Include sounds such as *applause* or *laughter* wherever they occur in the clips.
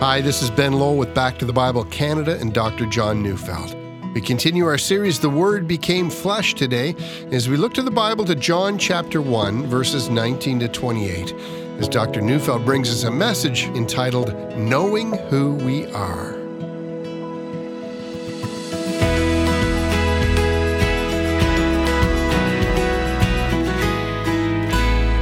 Hi, this is Ben Lowell with Back to the Bible Canada and Dr. John Neufeld. We continue our series, The Word Became Flesh, today, as we look to the Bible to John chapter 1, verses 19 to 28, as Dr. Neufeld brings us a message entitled Knowing Who We Are.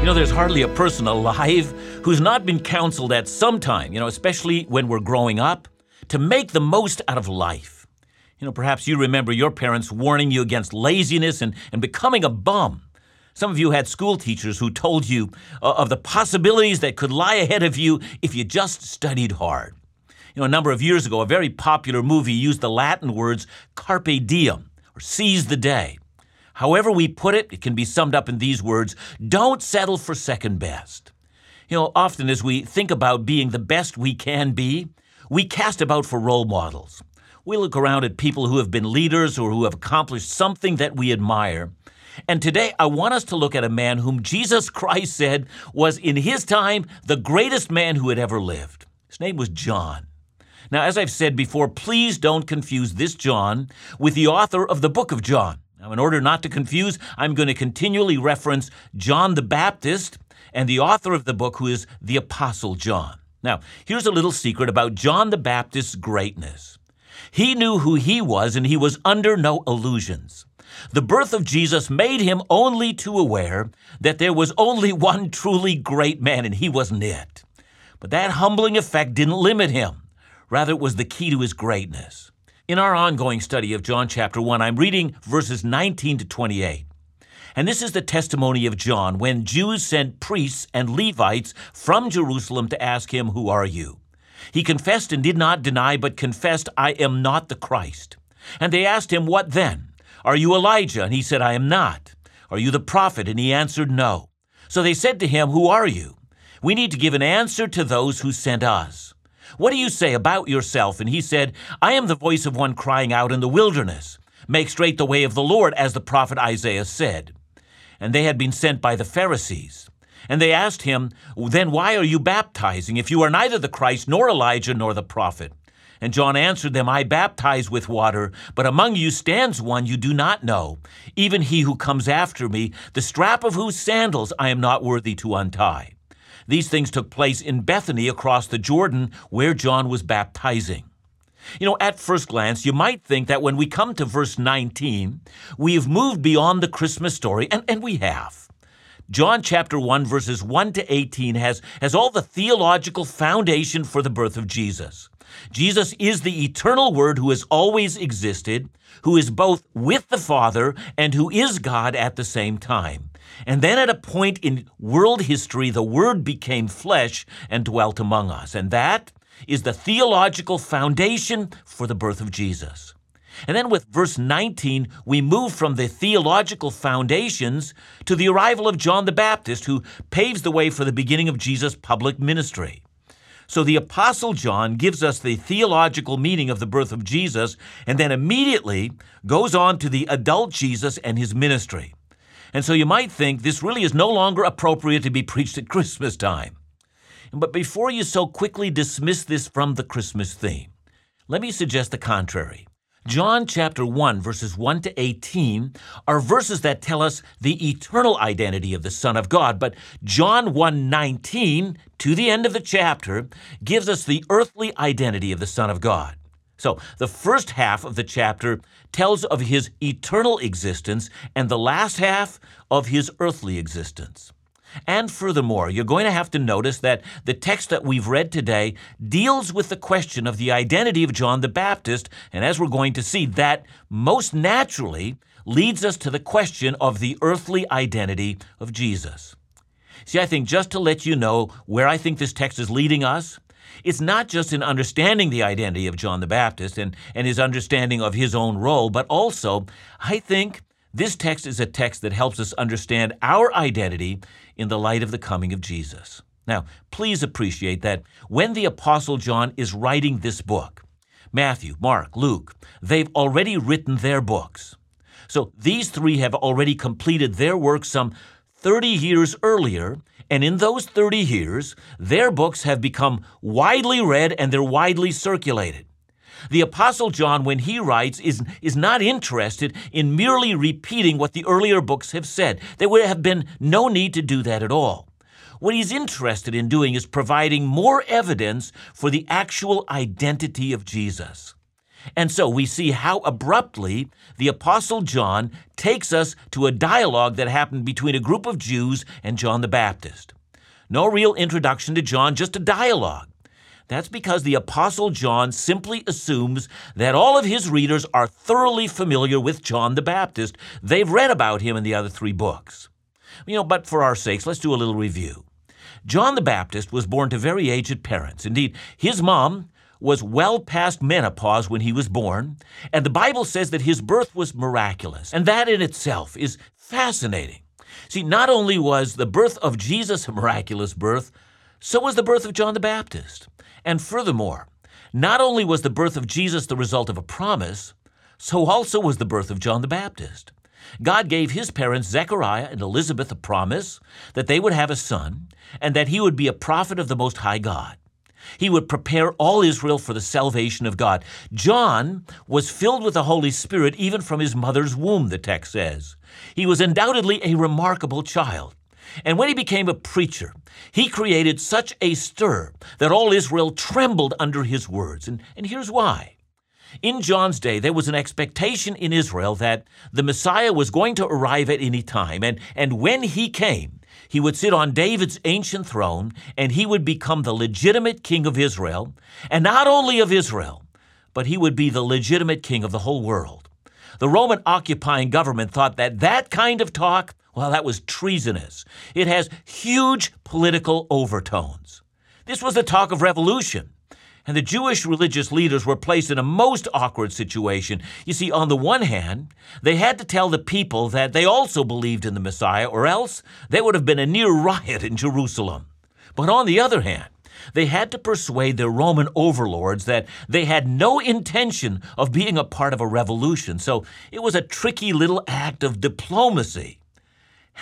Know, there's hardly a person alive who's not been counseled at some time, you know, especially when we're growing up, to make the most out of life. You know, perhaps you remember your parents warning you against laziness and, and becoming a bum. Some of you had school teachers who told you uh, of the possibilities that could lie ahead of you if you just studied hard. You know, a number of years ago, a very popular movie used the Latin words carpe diem, or seize the day. However, we put it, it can be summed up in these words don't settle for second best. You know, often as we think about being the best we can be, we cast about for role models. We look around at people who have been leaders or who have accomplished something that we admire. And today I want us to look at a man whom Jesus Christ said was in his time the greatest man who had ever lived. His name was John. Now, as I've said before, please don't confuse this John with the author of the book of John. Now, in order not to confuse, I'm going to continually reference John the Baptist and the author of the book, who is the Apostle John. Now, here's a little secret about John the Baptist's greatness. He knew who he was, and he was under no illusions. The birth of Jesus made him only too aware that there was only *laughs* one truly great man, and he wasn't it. But that humbling effect didn't limit him. Rather, it was the key to his greatness. In our ongoing study of John chapter 1, I'm reading verses 19 to 28. And this is the testimony of John when Jews sent priests and Levites from Jerusalem to ask him, Who are you? He confessed and did not deny, but confessed, I am not the Christ. And they asked him, What then? Are you Elijah? And he said, I am not. Are you the prophet? And he answered, No. So they said to him, Who are you? We need to give an answer to those who sent us. What do you say about yourself? And he said, I am the voice of one crying out in the wilderness, Make straight the way of the Lord, as the prophet Isaiah said. And they had been sent by the Pharisees. And they asked him, Then why are you baptizing, if you are neither the Christ, nor Elijah, nor the prophet? And John answered them, I baptize with water, but among you stands one you do not know, even he who comes after me, the strap of whose sandals I am not worthy to untie. These things took place in Bethany across the Jordan where John was baptizing. You know, at first glance, you might think that when we come to verse 19, we have moved beyond the Christmas story, and, and we have. John chapter 1, verses 1 to 18 has, has all the theological foundation for the birth of Jesus. Jesus is the eternal Word who has always existed, who is both with the Father and who is God at the same time. And then at a point in world history, the Word became flesh and dwelt among us. And that is the theological foundation for the birth of Jesus. And then with verse 19, we move from the theological foundations to the arrival of John the Baptist, who paves the way for the beginning of Jesus' public ministry. So the Apostle John gives us the theological meaning of the birth of Jesus and then immediately goes on to the adult Jesus and his ministry. And so you might think this really is no longer appropriate to be preached at Christmas time. But before you so quickly dismiss this from the Christmas theme, let me suggest the contrary. John chapter 1, verses 1 to 18 are verses that tell us the eternal identity of the Son of God. But John 1 19, to the end of the chapter, gives us the earthly identity of the Son of God. So, the first half of the chapter tells of his eternal existence, and the last half of his earthly existence. And furthermore, you're going to have to notice that the text that we've read today deals with the question of the identity of John the Baptist, and as we're going to see, that most naturally leads us to the question of the earthly identity of Jesus. See, I think just to let you know where I think this text is leading us, it's not just in understanding the identity of John the Baptist and, and his understanding of his own role, but also, I think this text is a text that helps us understand our identity in the light of the coming of Jesus. Now, please appreciate that when the Apostle John is writing this book, Matthew, Mark, Luke, they've already written their books. So these three have already completed their work some 30 years earlier, And in those 30 years, their books have become widely read and they're widely circulated. The Apostle John, when he writes, is, is not interested in merely repeating what the earlier books have said. There would have been no need to do that at all. What he's interested in doing is providing more evidence for the actual identity of Jesus. And so we see how abruptly the Apostle John takes us to a dialogue that happened between a group of Jews and John the Baptist. No real introduction to John, just a dialogue. That's because the Apostle John simply assumes that all of his readers are thoroughly familiar with John the Baptist. They've read about him in the other three books. You know, but for our sakes, let's do a little review. John the Baptist was born to very aged parents. Indeed, his mom was well past menopause when he was born, and the Bible says that his birth was miraculous. And that in itself is fascinating. See, not only was the birth of Jesus a miraculous birth, so was the birth of John the Baptist. And furthermore, not only was the birth of Jesus the result of a promise, so also was the birth of John the Baptist. God gave his parents, Zechariah and Elizabeth, a promise that they would have a son and that he would be a prophet of the Most High God. He would prepare all Israel for the salvation of God. John was filled with the Holy Spirit even from his mother's womb, the text says. He was undoubtedly a remarkable child. And when he became a preacher, he created such a stir that all Israel trembled under his words. And, and here's why. In John's day, there was an expectation in Israel that the Messiah was going to arrive at any time, and, and when he came, he would sit on David's ancient throne, and he would become the legitimate king of Israel, and not only of Israel, but he would be the legitimate king of the whole world. The Roman occupying government thought that that kind of talk, well, that was treasonous. It has huge political overtones. This was the talk of revolution. And the Jewish religious leaders were placed in a most awkward situation. You see, on the one hand, they had to tell the people that they also believed in the Messiah, or else there would have been a near riot in Jerusalem. But on the other hand, they had to persuade their Roman overlords that they had no intention of being a part of a revolution. So it was a tricky little act of diplomacy.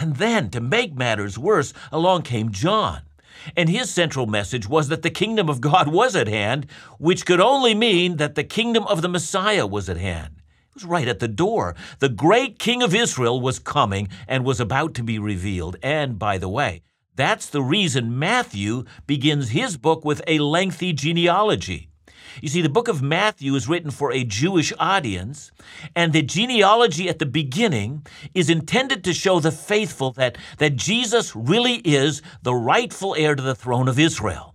And then, to make matters worse, along came John. And his central message was that the kingdom of God was at hand, which could only mean that the kingdom of the Messiah was at hand. It was right at the door. The great king of Israel was coming and was about to be revealed. And by the way, that's the reason Matthew begins his book with a lengthy genealogy. You see, the book of Matthew is written for a Jewish audience, and the genealogy at the beginning is intended to show the faithful that, that Jesus really is the rightful heir to the throne of Israel.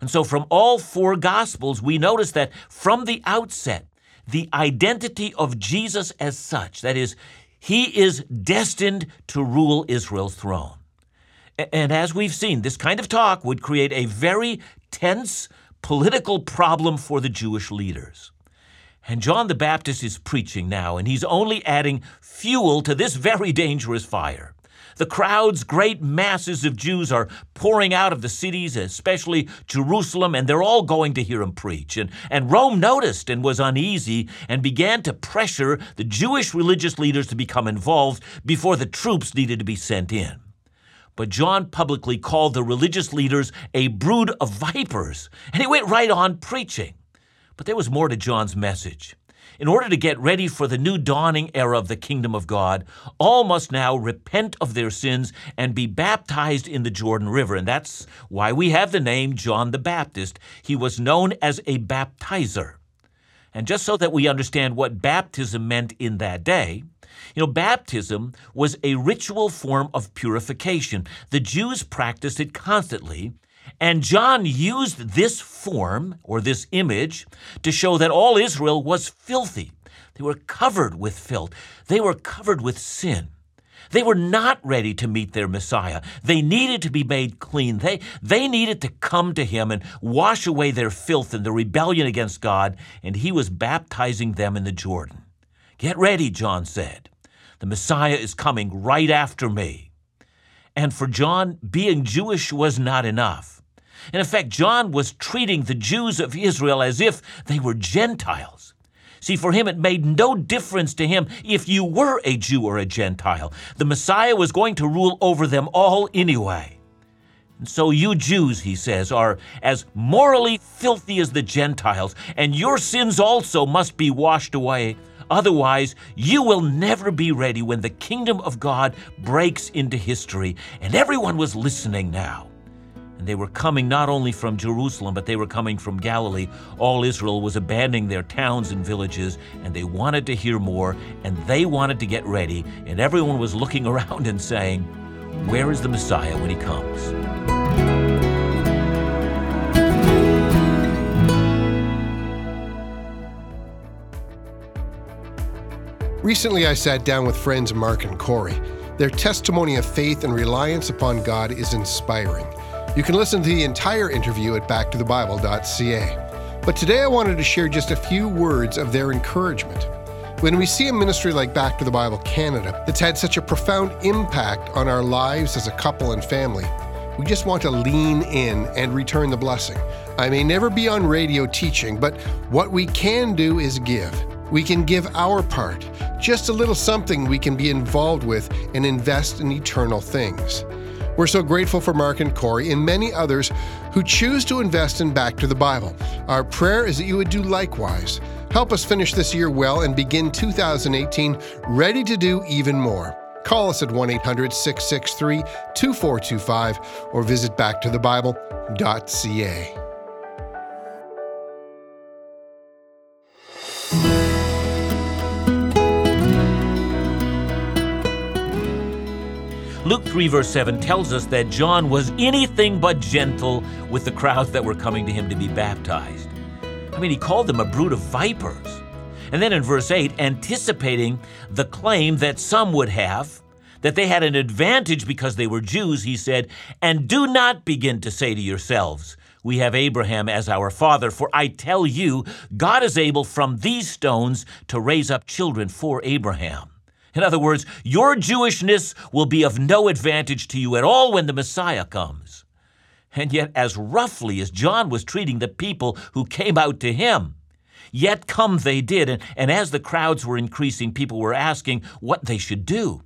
And so, from all four Gospels, we notice that from the outset, the identity of Jesus as such, that is, he is destined to rule Israel's throne. And as we've seen, this kind of talk would create a very tense, political problem for the Jewish leaders. And John the Baptist is preaching now, and he's only adding fuel to this very dangerous fire. The crowds, great masses of Jews, are pouring out of the cities, especially Jerusalem, and they're all going to hear him preach. And, and Rome noticed and was uneasy and began to pressure the Jewish religious leaders to become involved before the troops needed to be sent in. But John publicly called the religious leaders a brood of vipers, and he went right on preaching. But there was more to John's message. In order to get ready for the new dawning era of the kingdom of God, all must now repent of their sins and be baptized in the Jordan River. And that's why we have the name John the Baptist. He was known as a baptizer. And just so that we understand what baptism meant in that day, you know, baptism was a ritual form of purification. The Jews practiced it constantly, and John used this form or this image to show that all Israel was filthy. They were covered with filth, they were covered with sin. They were not ready to meet their Messiah. They needed to be made clean. They, they needed to come to him and wash away their filth and their rebellion against God, and he was baptizing them in the Jordan. Get ready, John said. The Messiah is coming right after me. And for John, being Jewish was not enough. In effect, John was treating the Jews of Israel as if they were Gentiles. See, for him, it made no difference to him if you were a Jew or a Gentile. The Messiah was going to rule over them all anyway. And so you Jews, he says, are as morally filthy as the Gentiles, and your sins also must be washed away. Otherwise, you will never be ready when the kingdom of God breaks into history. And everyone was listening now. And they were coming not only from Jerusalem, but they were coming from Galilee. All Israel was abandoning their towns and villages, and they wanted to hear more, and they wanted to get ready. And everyone was looking *laughs* around and saying, Where is the Messiah when he comes? Recently, I sat down with friends Mark and Corey. Their testimony of faith and reliance upon God is inspiring. You can listen to the entire interview at backtothebible.ca. But today I wanted to share just a few words of their encouragement. When we see a ministry like Back to the Bible Canada that's had such a profound impact on our lives as a couple and family, we just want to lean in and return the blessing. I may never be on radio teaching, but what we can do is give. We can give our part, just a little something we can be involved with and invest in eternal things. We're so grateful for Mark and Corey and many others who choose to invest in Back to the Bible. Our prayer is that you would do likewise. Help us finish this year well and begin 2018 ready to do even more. Call us at 1 800 663 2425 or visit backtothebible.ca. Luke 3, verse 7 tells us that John was anything but gentle with the crowds that were coming to him to be baptized. I mean, he called them a brood of vipers. And then in verse 8, anticipating the claim that some would have, that they had an advantage because they were Jews, he said, And do not begin to say to yourselves, We have Abraham as our father, for I tell you, God is able from these stones to raise up children for Abraham. In other words, your Jewishness will be of no advantage to you at all when the Messiah comes. And yet, as roughly as John was treating the people who came out to him, yet come they did. And, and as the crowds were increasing, people were asking what they should do.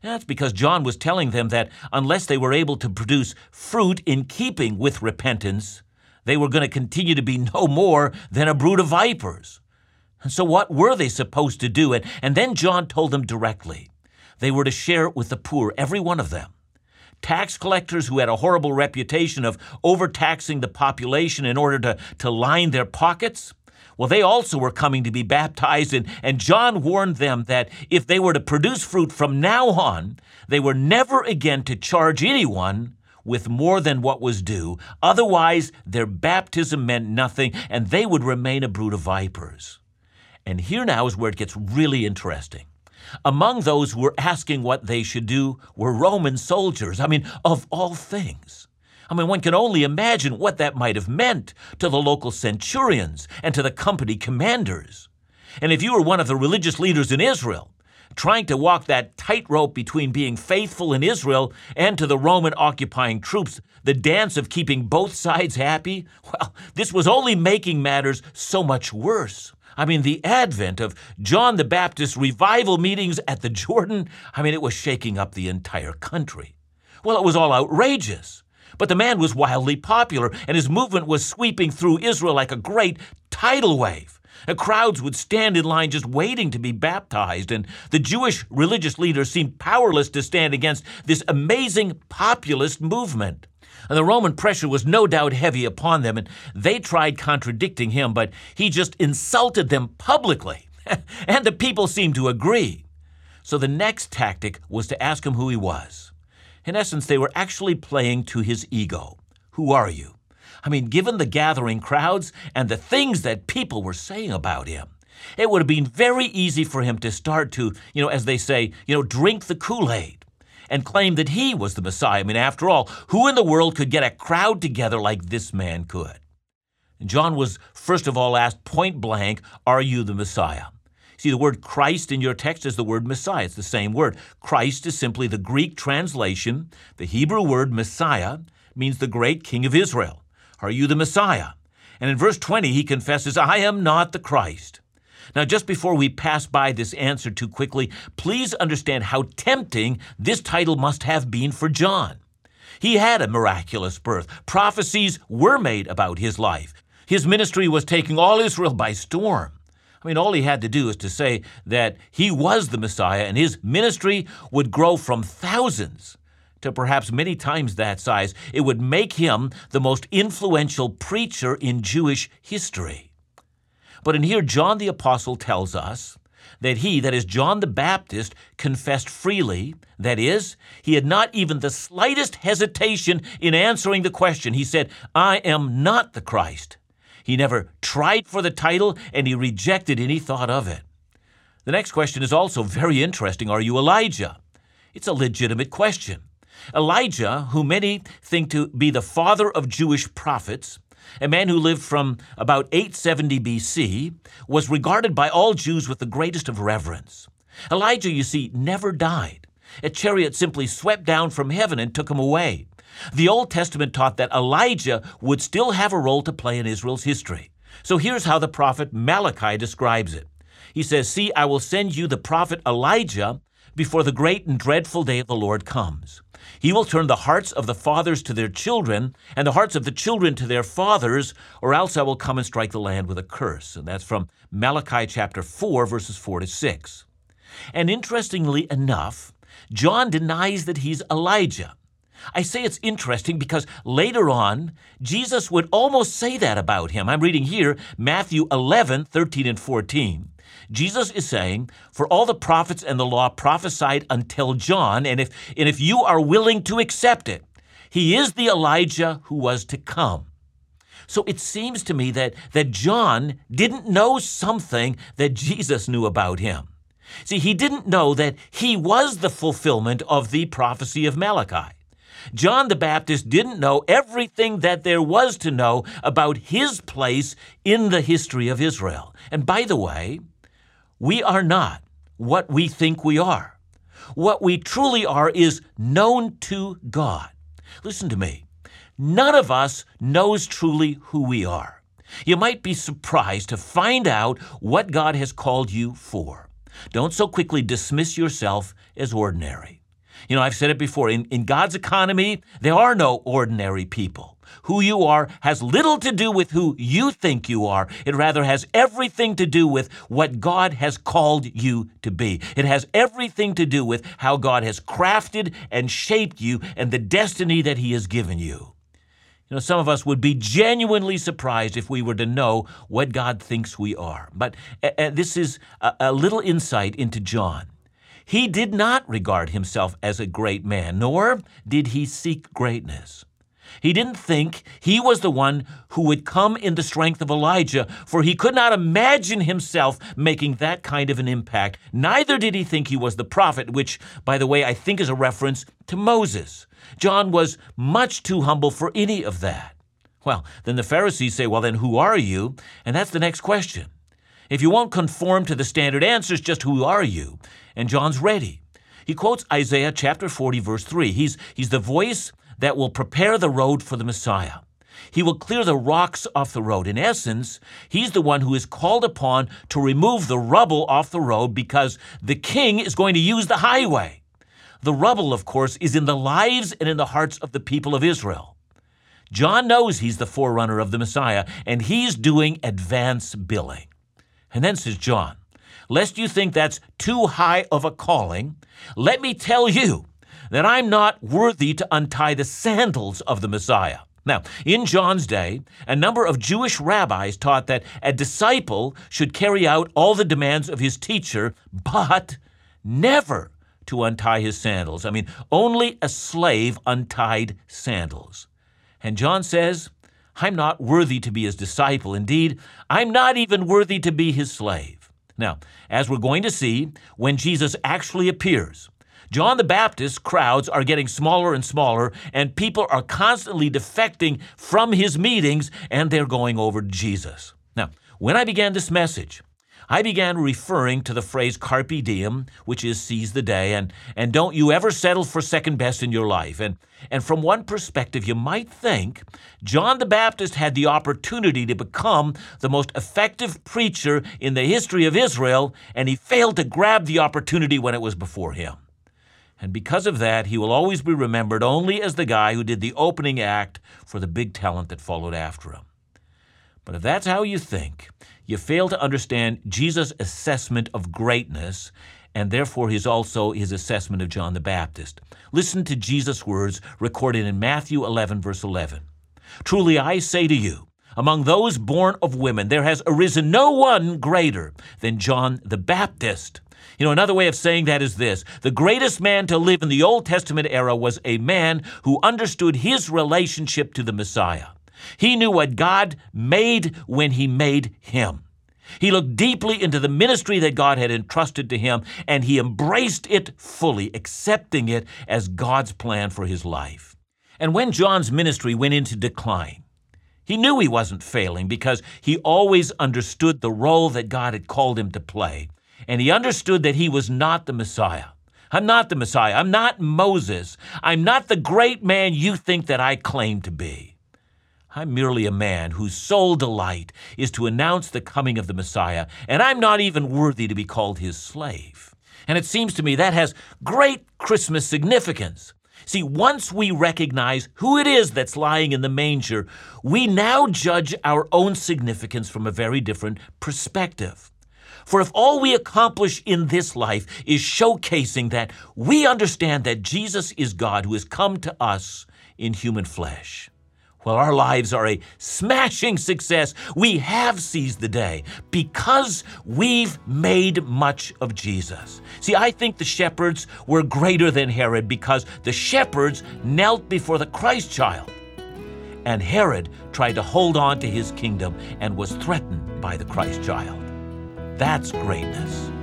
That's because John was telling them that unless they were able to produce fruit in keeping with repentance, they were going to continue to be no more than a brood of vipers. And so, what were they supposed to do? And, and then John told them directly they were to share it with the poor, every one of them. Tax collectors who had a horrible reputation of overtaxing the population in order to, to line their pockets, well, they also were coming to be baptized, and, and John warned them that if they were to produce fruit from now on, they were never again to charge anyone with more than what was due. Otherwise, their baptism meant nothing, and they would remain a brood of vipers. And here now is where it gets really interesting. Among those who were asking what they should do were Roman soldiers. I mean, of all things. I mean, one can only imagine what that might have meant to the local centurions and to the company commanders. And if you were one of the religious leaders in Israel, trying to walk that tightrope between being faithful in Israel and to the Roman occupying troops, the dance of keeping both sides happy, *laughs* well, this was only making matters so much worse. I mean, the advent of John the Baptist revival meetings at the Jordan, I mean, it was shaking up the entire country. Well, it was all outrageous. But the man was wildly popular, and his movement was sweeping through Israel like a great tidal wave. Crowds would stand in line just waiting to be baptized, and the Jewish religious leaders seemed powerless to stand against this amazing populist movement. And the Roman pressure was no doubt heavy upon them, and they tried contradicting him, but he just insulted them publicly. *laughs* and the people seemed to agree. So the next tactic was to ask him who he was. In essence, they were actually playing to his ego. Who are you? I mean, given the gathering crowds and the things that people were saying about him, it would have been very easy for him to start to, you know, as they say, you know, drink the Kool Aid and claim that he was the Messiah. I mean, after all, who in the world could get a crowd together like this man could? John was first of all asked point blank, Are you the Messiah? See, the word Christ in your text is the word Messiah. It's the same word. Christ is simply the Greek translation. The Hebrew word Messiah means the great King of Israel. Are you the Messiah? And in verse 20, he confesses, I am not the Christ. Now, just before we pass by this answer too quickly, please understand how tempting this title must have been for John. He had a miraculous birth. Prophecies were made about his life. His ministry was taking all Israel by storm. I mean, all he had to do is to say that he was the Messiah and his ministry would grow from thousands to perhaps many times that size. It would make him the most influential preacher in Jewish history. But in here, John the Apostle tells us that he, that is John the Baptist, confessed freely. That is, he had not even the slightest hesitation in answering the question. He said, I am not the Christ. He never tried for the title and he rejected any thought of it. The next question is also very interesting Are you Elijah? It's a legitimate question. Elijah, who many think to be the father of Jewish prophets, a man who lived from about 870 BC, was regarded by all Jews with the greatest of reverence. Elijah, you see, never died. A chariot simply swept down from heaven and took him away. The Old Testament taught that Elijah would still have a role to play in Israel's history. So here's how the prophet Malachi describes it. He says, See, I will send you the prophet Elijah before the great and dreadful day of the Lord comes. He will turn the hearts of the fathers to their children, and the hearts of the children to their fathers, or else I will come and strike the land with a curse. And that's from Malachi chapter 4, verses 4 to 6. And interestingly enough, John denies that he's Elijah. I say it's interesting because later on, Jesus would almost say that about him. I'm reading here Matthew 11, 13, and 14. Jesus is saying, For all the prophets and the law prophesied until John, and if, and if you are willing to accept it, he is the Elijah who was to come. So it seems to me that, that John didn't know something that Jesus knew about him. See, he didn't know that he was the fulfillment of the prophecy of Malachi. John the Baptist didn't know everything that there was to know about his place in the history of Israel. And by the way, we are not what we think we are. What we truly are is known to God. Listen to me. None of us knows truly who we are. You might be surprised to find out what God has called you for. Don't so quickly dismiss yourself as ordinary. You know, I've said it before in, in God's economy, there are no ordinary people. Who you are has little to do with who you think you are. It rather has everything to do with what God has called you to be. It has everything to do with how God has crafted and shaped you and the destiny that He has given you. You know, some of us would be genuinely surprised if we were to know what God thinks we are. But uh, this is a, a little insight into John. He did not regard himself as a great man, nor did he seek greatness. He didn't think he was the one who would come in the strength of Elijah, for he could not imagine himself making that kind of an impact. Neither did he think he was the prophet, which, by the way, I think is a reference to Moses. John was much too humble for any of that. Well, then the Pharisees say, Well, then who are you? And that's the next question. If you won't conform to the standard answers, just who are you? And John's ready. He quotes Isaiah chapter 40, verse 3. He's, he's the voice that will prepare the road for the Messiah. He will clear the rocks off the road. In essence, he's the one who is called upon to remove the rubble off the road because the king is going to use the highway. The rubble, of course, is in the lives and in the hearts of the people of Israel. John knows he's the forerunner of the Messiah, and he's doing advance billing. And then says John, Lest you think that's too high of a calling, let me tell you that I'm not worthy to untie the sandals of the Messiah. Now, in John's day, a number of Jewish rabbis taught that a disciple should carry out all the demands of his teacher, but never to untie his sandals. I mean, only a slave untied sandals. And John says, I'm not worthy to be his disciple. Indeed, I'm not even worthy to be his slave. Now, as we're going to see, when Jesus actually appears, John the Baptist's crowds are getting smaller and smaller, and people are constantly defecting from his meetings, and they're going over to Jesus. Now, when I began this message, I began referring to the phrase carpe diem, which is seize the day, and, and don't you ever settle for second best in your life. And, and from one perspective, you might think John the Baptist had the opportunity to become the most effective preacher in the history of Israel, and he failed to grab the opportunity when it was before him. And because of that, he will always be remembered only as the guy who did the opening act for the big talent that followed after him. But if that's how you think, you fail to understand Jesus' assessment of greatness and therefore his also his assessment of John the Baptist. Listen to Jesus' words recorded in Matthew 11 verse 11. Truly I say to you, among those born of women there has arisen no one greater than John the Baptist. You know, another way of saying that is this the greatest man to live in the Old Testament era was a man who understood his relationship to the Messiah. He knew what God made when he made him. He looked deeply into the ministry that God had entrusted to him, and he embraced it fully, accepting it as God's plan for his life. And when John's ministry went into decline, he knew he wasn't failing because he always understood the role that God had called him to play and he understood that he was not the Messiah. I'm not the Messiah. I'm not Moses. I'm not the great man you think that I claim to be. I'm merely a man whose sole delight is to announce the coming of the Messiah, and I'm not even worthy to be called his slave. And it seems to me that has great Christmas significance. See, once we recognize who it is that's lying in the manger, we now judge our own significance from a very different perspective. For if all we accomplish in this life is showcasing that we understand that Jesus is God who has come to us in human flesh, well, our lives are a smashing success. We have seized the day because we've made much of Jesus. See, I think the shepherds were greater than Herod because the shepherds knelt before the Christ child. And Herod tried to hold on to his kingdom and was threatened by the Christ child. That's greatness.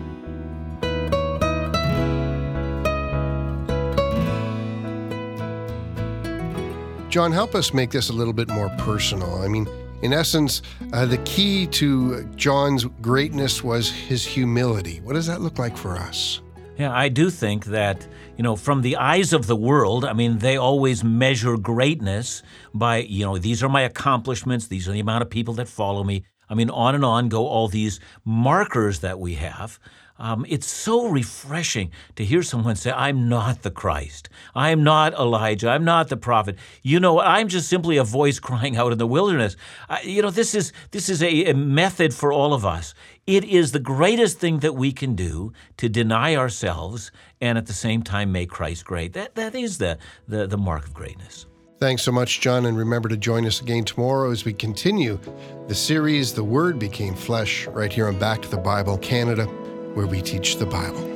John, help us make this a little bit more personal. I mean, in essence, uh, the key to John's greatness was his humility. What does that look like for us? Yeah, I do think that, you know, from the eyes of the world, I mean, they always measure greatness by, you know, these are my accomplishments, these are the amount of people that follow me. I mean, on and on go all these markers that we have. Um, it's so refreshing to hear someone say, I'm not the Christ. I'm not Elijah. I'm not the prophet. You know, I'm just simply a voice *laughs* crying out in the wilderness. Uh, you know, this is, this is a, a method for all of us. It is the greatest thing that we can do to deny ourselves and at the same time make Christ great. That, that is the, the, the mark of greatness. Thanks so much, John, and remember to join us again tomorrow as we continue the series The Word Became Flesh right here on Back to the Bible Canada, where we teach the Bible.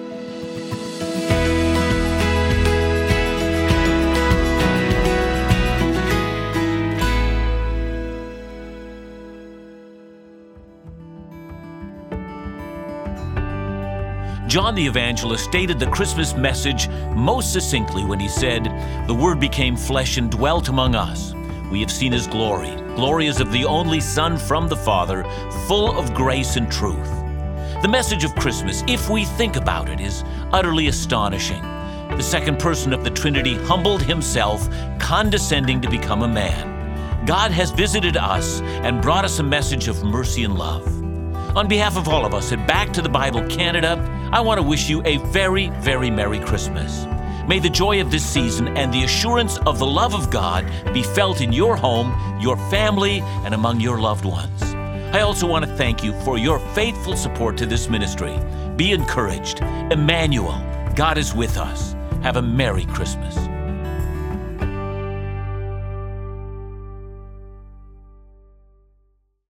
John the Evangelist stated the Christmas message most succinctly when he said, The Word became flesh and dwelt among us. We have seen his glory. Glory is of the only Son from the Father, full of grace and truth. The message of Christmas, if we think about it, is utterly astonishing. The second person of the Trinity humbled himself, condescending to become a man. God has visited us and brought us a message of mercy and love. On behalf of all of us at Back to the Bible Canada, I want to wish you a very, very Merry Christmas. May the joy of this season and the assurance of the love of God be felt in your home, your family, and among your loved ones. I also want to thank you for your faithful support to this ministry. Be encouraged. Emmanuel, God is with us. Have a Merry Christmas.